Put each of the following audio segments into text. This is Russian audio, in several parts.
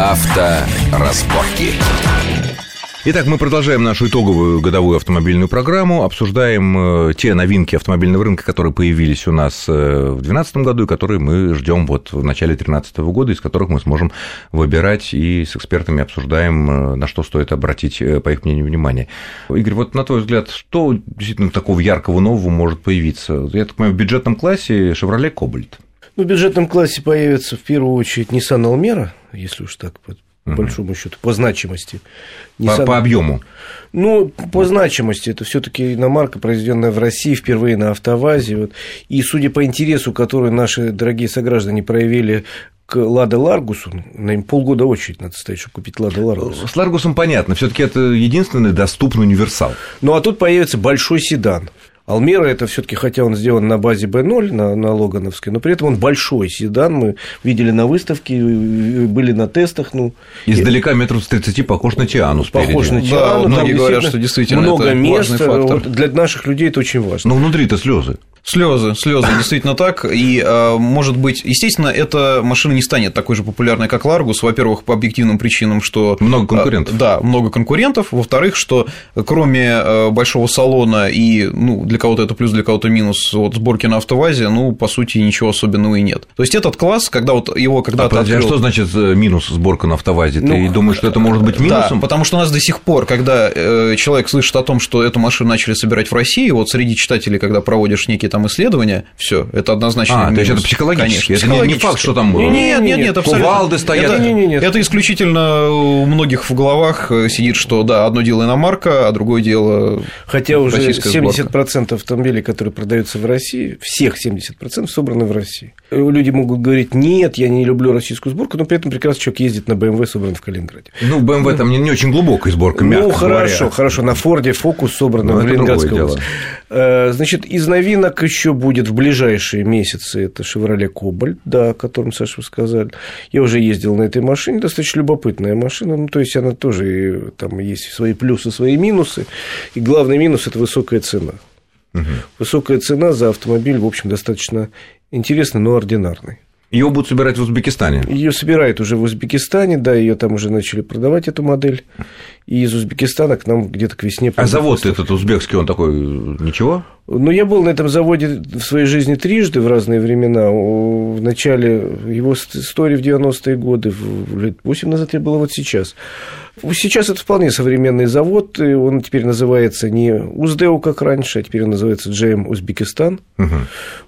Авторазборки. Итак, мы продолжаем нашу итоговую годовую автомобильную программу, обсуждаем э, те новинки автомобильного рынка, которые появились у нас э, в 2012 году и которые мы ждем вот в начале 2013 года, из которых мы сможем выбирать и с экспертами обсуждаем, э, на что стоит обратить, по их мнению, внимание. Игорь, вот на твой взгляд, что действительно такого яркого нового может появиться? Я так понимаю, в бюджетном классе Chevrolet Cobalt. Ну, в бюджетном классе появится в первую очередь Nissan Almera, если уж так по большому счету, по значимости. По, сам... по объему. Ну, по значимости, это все-таки иномарка, произведенная в России впервые на автовазе. Вот. И судя по интересу, который наши дорогие сограждане проявили к Лада Ларгусу, на им полгода очередь надо стоять, чтобы купить Лада Ларгус. С Ларгусом понятно, все-таки это единственный доступный универсал. Ну а тут появится большой седан. Алмера это все-таки, хотя он сделан на базе B0, на, на Логановской, но при этом он большой седан. Мы видели на выставке, были на тестах. Ну, Издалека метров с 30 похож на Тиану спереди. Похож на Тиану. Да, многие говорят, что действительно много это места. фактор. Вот для наших людей это очень важно. Но внутри-то слезы. Слезы, слезы, действительно так. И, а, может быть, естественно, эта машина не станет такой же популярной, как Ларгус. Во-первых, по объективным причинам, что... Много конкурентов. А, да, много конкурентов. Во-вторых, что кроме а, большого салона и, ну, для кого-то это плюс, для кого-то минус, вот сборки на автовазе, ну, по сути, ничего особенного и нет. То есть, этот класс, когда вот его когда-то а, открыл... а что значит э, минус сборка на автовазе? Ты ну, думаешь, что это может быть минусом? Да, потому что у нас до сих пор, когда э, человек слышит о том, что эту машину начали собирать в России, вот среди читателей, когда проводишь некие там исследования, все, это однозначно. А, то есть это психологически. Конечно, это не факт, что там нет, нет, нет, абсолютно. Кувалды стоят. Это, нет, нет. это исключительно у многих в головах сидит, что да, одно дело иномарка, а другое дело. Хотя уже 70% сборка. автомобилей, которые продаются в России, всех 70% собраны в России. Люди могут говорить, нет, я не люблю российскую сборку, но при этом прекрасно человек ездит на BMW, собран в Калининграде. Ну, BMW там не, не очень глубокая сборка, мягко Ну, хорошо, говоря. хорошо, на Форде Фокус собран в Ленинградской области. Э, значит, из новинок еще будет в ближайшие месяцы это Chevrolet Cobalt, да, о котором, Саша, вы сказали. Я уже ездил на этой машине, достаточно любопытная машина, ну, то есть она тоже, там есть свои плюсы, свои минусы, и главный минус – это высокая цена. Угу. Высокая цена за автомобиль, в общем, достаточно интересный, но ординарный. Ее будут собирать в Узбекистане. Ее собирают уже в Узбекистане, да, ее там уже начали продавать эту модель. И из Узбекистана к нам где-то к весне. А завод этот узбекский, он такой ничего? Ну, я был на этом заводе в своей жизни трижды в разные времена. В начале его истории в 90-е годы, лет 8 назад я был, вот сейчас. Сейчас это вполне современный завод, и он теперь называется не Уздеу, как раньше, а теперь он называется GM Узбекистан. Угу.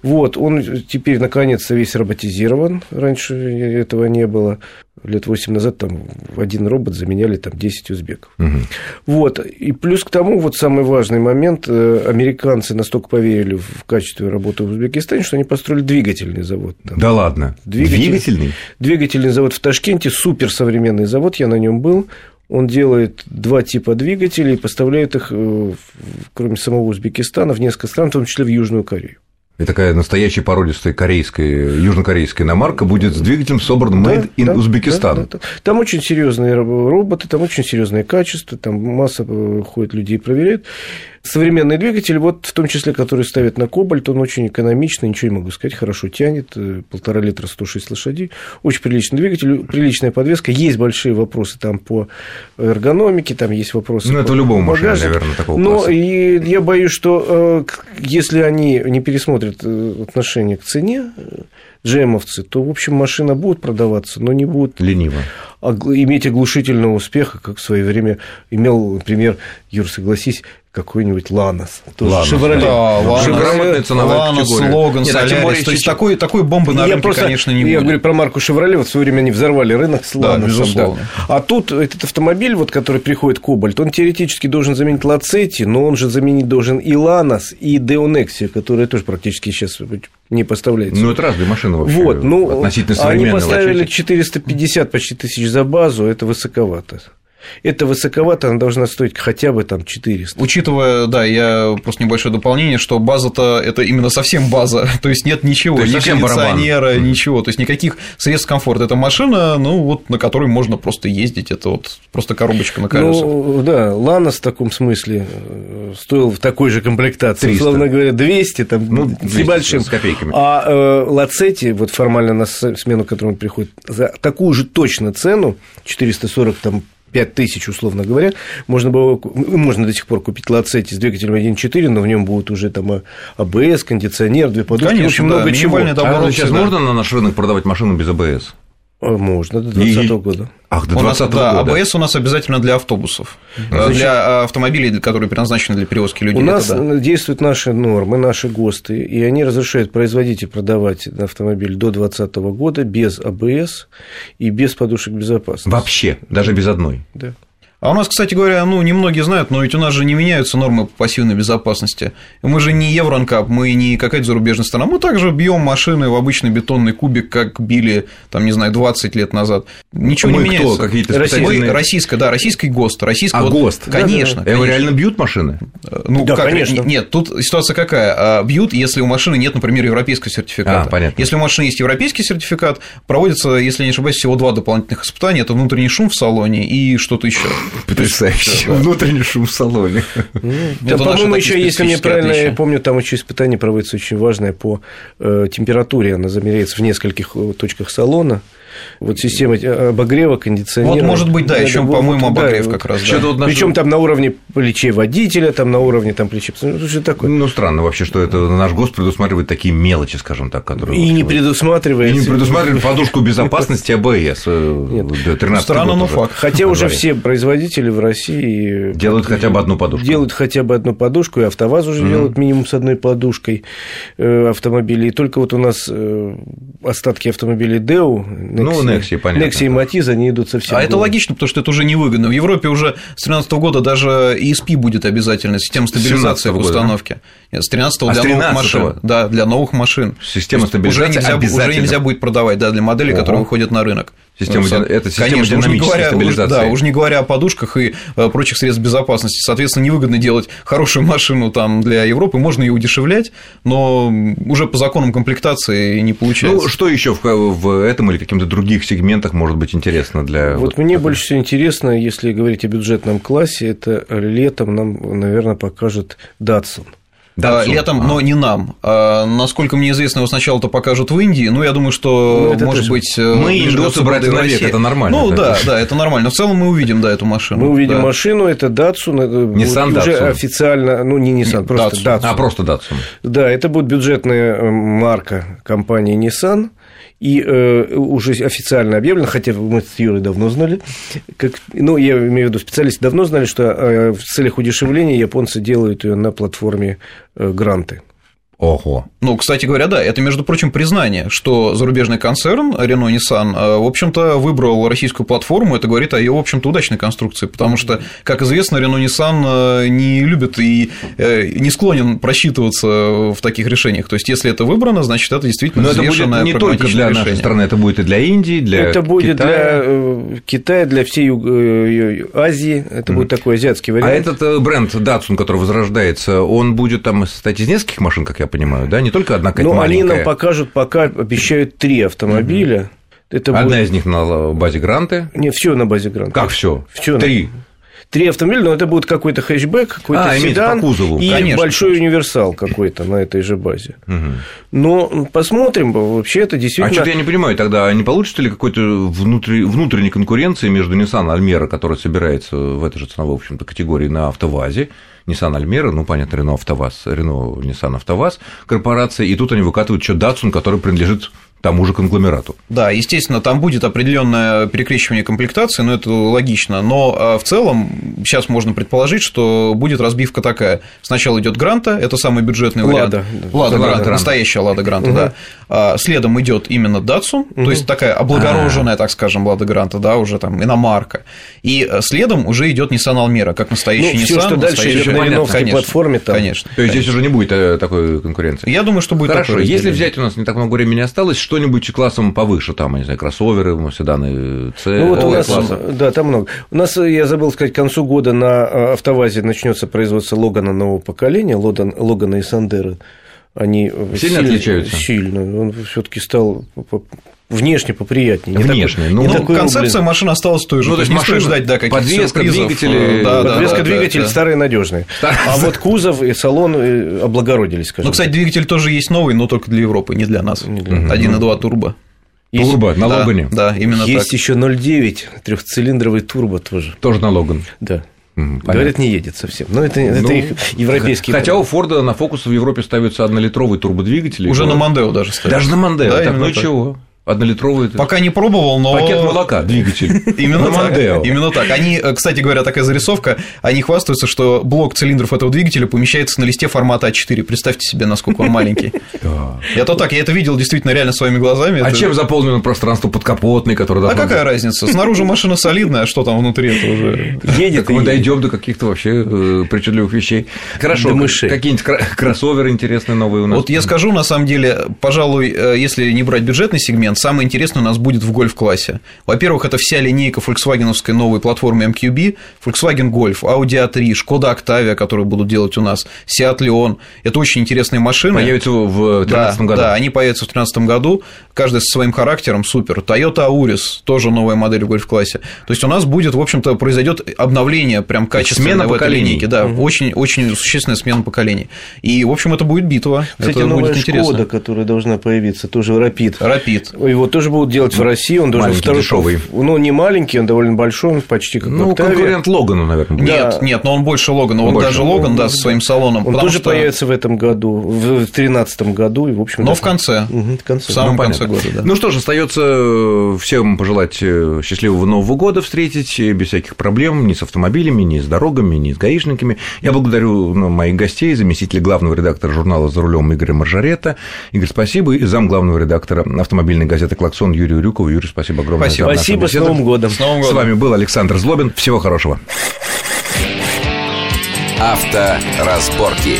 Вот, он теперь, наконец-то, весь роботизирован, раньше этого не было. Лет 8 назад там один робот заменяли там 10 узбеков. Угу. Вот, и плюс к тому, вот самый важный момент, э, американцы настолько поверили в качество работы в Узбекистане, что они построили двигательный завод. Там. Да ладно, Двигатель, двигательный? Двигательный завод в Ташкенте, суперсовременный завод, я на нем был, он делает два типа двигателей и поставляет их, э, кроме самого Узбекистана, в несколько стран, в том числе в Южную Корею. И такая настоящая породистая корейская, южнокорейская иномарка будет с двигателем собранным Made да, in да, Узбекистан. Да, да, да. Там очень серьезные роботы, там очень серьезное качество, там масса э, ходит людей проверяют. Современный двигатель, вот в том числе, который ставят на кобальт, он очень экономичный, ничего не могу сказать, хорошо тянет, э, полтора литра 106 лошадей, очень приличный двигатель, приличная подвеска, есть большие вопросы там по эргономике, там есть вопросы Ну, это у любого машины, наверное, такого Но класса. и я боюсь, что э, если они не пересмотрят э, отношение к цене, джемовцы, то, в общем, машина будет продаваться, но не будет лениво иметь оглушительного успеха, как в свое время имел, например, Юр, согласись, какой-нибудь Ланос. Ланос, Шевроле. Да, Ланос, Шевроле, Ланос, Логан, Нет, Солярис. То есть, такой, такой бомбы на я рынке, просто, конечно, не я будет. Я говорю про марку Шевроле, вот в свое время они взорвали рынок с Ланосом. Да, безусловно. Да. А тут этот автомобиль, вот, который приходит Кобальт, он теоретически должен заменить Лацетти, но он же заменить должен и Ланос, и Деонексия, которая тоже практически сейчас не поставляется. Ну, это разные машины вообще. Вот, ну, относительно Они поставили 450 почти тысяч за базу, это высоковато. Это высоковато, она должна стоить хотя бы там 400. Учитывая, да, я просто небольшое дополнение, что база-то это именно совсем база, то есть нет ничего, То ни барабан. кондиционера, ничего, то есть никаких средств комфорта. Это машина, ну вот на которой можно просто ездить, это вот просто коробочка на колесах. Ну, да, Ланос в таком смысле э, стоил в такой же комплектации, 300. условно говоря, 200, там, Ну, с 200 небольшим. с копейками. А э, Лацетти, вот формально на с- смену, к которому он приходит, за такую же точно цену, 440 там 5 тысяч, условно говоря, можно было, можно до сих пор купить Лацетти с двигателем 1.4, но в нем будет уже там а- АБС, кондиционер, две подушки, Конечно, общем, да, много чего. А сейчас да. можно на наш рынок продавать машину без АБС? А, Можно, до И- 2020 года. Ах, до У нас, 2020 да, года. АБС у нас обязательно для автобусов, Значит- для автомобилей, которые предназначены для перевозки людей. У нас да. действуют наши нормы, наши ГОСТы, и они разрешают производить и продавать автомобиль до 2020 года без АБС и без подушек безопасности. Вообще, даже без одной. Да. А у нас, кстати говоря, ну, немногие знают, но ведь у нас же не меняются нормы по пассивной безопасности. Мы же не Евронкап, мы не какая-то зарубежная страна. Мы также бьем машины в обычный бетонный кубик, как били, там, не знаю, 20 лет назад. Ничего Мы не кто? меняется. Какие-то Россия- Мы специальные... российская, да, российский ГОСТ. Российская, А, вот- ГОСТ? Конечно. Его конечно. реально бьют машины? Ну, Да, как? конечно. Нет, тут ситуация какая? А, Бьют, если у машины нет, например, европейского сертификата. А, понятно. Если у машины есть европейский сертификат, проводится, если я не ошибаюсь, всего два дополнительных испытания. Это внутренний шум в салоне и что-то еще. Потрясающе. Внутренний шум в салоне. Там, Это наши по-моему, еще, если мне правильно я помню, там еще испытание проводится очень важное по э, температуре. Она замеряется в нескольких э, точках салона. Вот система э, обогрева, кондиционера. Вот, может быть, да, Это еще, по-моему, да, обогрев вот. как раз. да. Что-то вот Причем там на уровне плечей водителя, там на уровне там плечей. Ну, что такое? Ну, странно вообще, что это наш ГОСТ предусматривает такие мелочи, скажем так, которые... И не предусматривает. И не предусматривает подушку безопасности АБС. Нет. Нет. 13 Странно, но факт. Хотя уже все производители в России Делают хотя бы одну подушку. Делают хотя бы одну подушку, и АвтоВАЗ уже делает минимум с одной подушкой э, автомобилей. И только вот у нас э, остатки автомобилей Deo, Ну, Nexia, понятно. Nexia и Matiz, они идут совсем А это голые. логично, потому что это уже невыгодно. В Европе уже с 2013 года даже ESP будет обязательно, система стабилизации 17-го в установке. Нет, с 13 А для новых 13-го? машин. Да, для новых машин. Система есть уже стабилизации нельзя, уже нельзя будет продавать, да, для моделей, которые выходят на рынок. Система Ну, это система Конечно, динамической говоря- стабилизации. Да, уже не говоря о подушках и э, прочих средств безопасности. Соответственно, невыгодно делать хорошую машину там для Европы, можно ее удешевлять, но уже по законам комплектации не получается. Ну, что еще в, в этом или каких-то других сегментах может быть интересно для... Вот мне больше всего интересно, если говорить о бюджетном классе, это летом нам, наверное, покажет Datsun. Да, Datsun. летом, А. но не нам. А, насколько мне известно, его сначала-то покажут в Индии. Ну, я думаю, что, Ну, это может тоже. быть, э, Мы, индусы, в навек, России. это нормально, Ну, да. да, да, это нормально. Но в целом мы увидим, да, эту машину. Мы увидим да. машину, это это будет Nissan уже официально, ну не Nissan, просто Datsun. Datsun. А, просто Datsun. Да, это будет бюджетная марка компании Nissan. И э, уже официально объявлено, хотя мы с Юрой давно знали, как, ну, я имею в виду, специалисты давно знали, что э, в целях удешевления японцы делают ее на платформе э, Гранты. Ого. Ну, кстати говоря, да, это, между прочим, признание, что зарубежный концерн Renault Nissan, э, в общем-то, выбрал российскую платформу, это говорит о ее, в общем-то, удачной конструкции, потому что, как известно, Renault Nissan э, не любит и э, не склонен просчитываться в таких решениях. То есть, если это выбрано, значит, это действительно Но это будет не только для прагматичное нашей решение. страны, это будет и для Индии, для это будет Китая. для Китая, для всей Азии, это будет такой азиатский А вариант. этот э, бренд Datsun, который возрождается, он будет там состоять из нескольких машин, как я понимаю, да? Не только одна какая-то Ну, они нам покажут, пока обещают три автомобиля. Это Одна будет... из них на базе Гранты. Не, все на базе Гранта. Как все? Всё на- Три. Три автомобиля, но это будет какой-то хэтчбэк, какой-то А, седан по кузову. и Конечно, большой универсал какой-то на этой же базе. Мгм. Но посмотрим, вообще это А действительно... что-то я не понимаю, тогда не получится ли какой-то внутри, внутренней конкуренции между Nissan Альмера, который собирается в этой же ценовой, в общем-то, категории на АвтоВАЗе, Nissan Альмера, ну, понятно, Renault АвтоВАЗ, Renault Nissan АвтоВАЗ, корпорация, и тут они выкатывают еще Datsun, который принадлежит тому же конгломерату. Да, естественно, там будет определенное перекрещивание комплектации, но это логично. Но а, в целом сейчас можно предположить, что будет разбивка такая. Сначала идет Гранта, это самый бюджетный вариант. Лада. Лада Лада Гранта, настоящая Лада Гранта, да. А, Следом идет именно Датсу, то есть такая облагороженная, так скажем, Лада Гранта, да, уже там иномарка. И а, следом уже идет Nissan Almera, как настоящий Ну, Nissan. всё, что дальше настоящий на конечно, платформе там. Конечно. То есть здесь уже не будет э, такой конкуренции. Я думаю, что будет Хорошо, если взять, у нас не так много времени осталось, что-нибудь классом повыше, там, я не знаю, кроссоверы, седаны С, Ну вот у нас, да, там много. У нас, э, я забыл сказать, к концу года на э, АвтоВАЗе начнется производство Логана нового поколения, Логан- Логана и Сандеры. Они э, Сильно отличаются? Сильно. Он все-таки стал внешне поприятнее. Не Внешне, такой- ну, не Ну, такой концепция рублен. машины осталась той же. Ну, то есть машина, ждать, да, каких-то подвеска, сюрпризов. двигатели, Да, да, Подвеска, да, двигатель да, да. старый надежный. А вот кузов и салон э, облагородились, скажем. Ну, кстати, двигатель тоже есть новый, но только для Европы, не для нас. Не для нас. 1.2 турбо. Есть- Турбо на Да, Логане. Да, именно Есть так. еще 0,9 трехцилиндровый турбо тоже. Тоже на Логан. Да. Понятно. Говорят, не едет совсем. Но это, это Ну, их европейские. Хотя у Форда на фокус в Европе ставятся однолитровые турбодвигатели. Уже на Мандео даже стоит. Даже на Мандео. Да, так, ну так. чего? Однолитровый. это- Пока не пробовал, но... Пакет молока, двигатель. Именно так. Именно так. Они, э, кстати говоря, такая зарисовка, они хвастаются, что блок цилиндров этого двигателя помещается на листе формата А4. Представьте себе, насколько он маленький. Я то так, я это видел действительно реально своими глазами. А чем заполнено пространство подкапотное, которое А какая разница? Снаружи машина солидная, а что там внутри, это уже... едет мы дойдем до каких-то вообще э, причудливых вещей. Хорошо, какие-нибудь кроссоверы интересные новые у нас. Вот я скажу, на самом деле, пожалуй, э, если не брать бюджетный сегмент, самое интересное у нас будет в гольф-классе. Во-первых, это вся линейка фольксвагеновской новой платформы MQB, Volkswagen Golf, Audi A3, Skoda Octavia, которые будут делать у нас, Seat Leon. Это очень интересные машины. Появится в 2013 да, году. Да, они появятся в 2013 году, каждый со своим характером, супер. Toyota Auris, тоже новая модель в гольф-классе. То есть у нас будет, в общем-то, произойдет обновление прям качественное смена в этой поколений. линейке. Да, очень, очень существенная смена поколений. И, в общем, это будет битва. Кстати, это новая будет интересно. Шкода, которая должна появиться, тоже Рапид. Рапид. Его тоже будут делать в России, он должен Маленький, второй дешевый. Ну, не маленький, он довольно большой, он почти как Ну, Octavia. конкурент Логану, наверное, будет. Да. Нет, нет, но он больше Логана. Он Больше. даже Логан, да, со своим салоном. Он тоже что- появится в этом году, в 2013 году, и, в общем Но в конце. в конце. В самом Ну, конце года, да. Ну что ж, остается всем пожелать э, счастливого Нового года встретить э, без всяких проблем ни с автомобилями, ни с дорогами, ни с гаишниками. Я благодарю ну, моих гостей, заместителя главного редактора журнала «За рулем» Игоря Маржарета. Игорь, спасибо. И зам главного редактора автомобильной газеты «Клаксон» Юрию Рюкову. Юрий, спасибо огромное Спасибо. за Спасибо, с. Новым годом. С Новым С годом. вами был Александр Злобин. Всего хорошего. Авторазборки.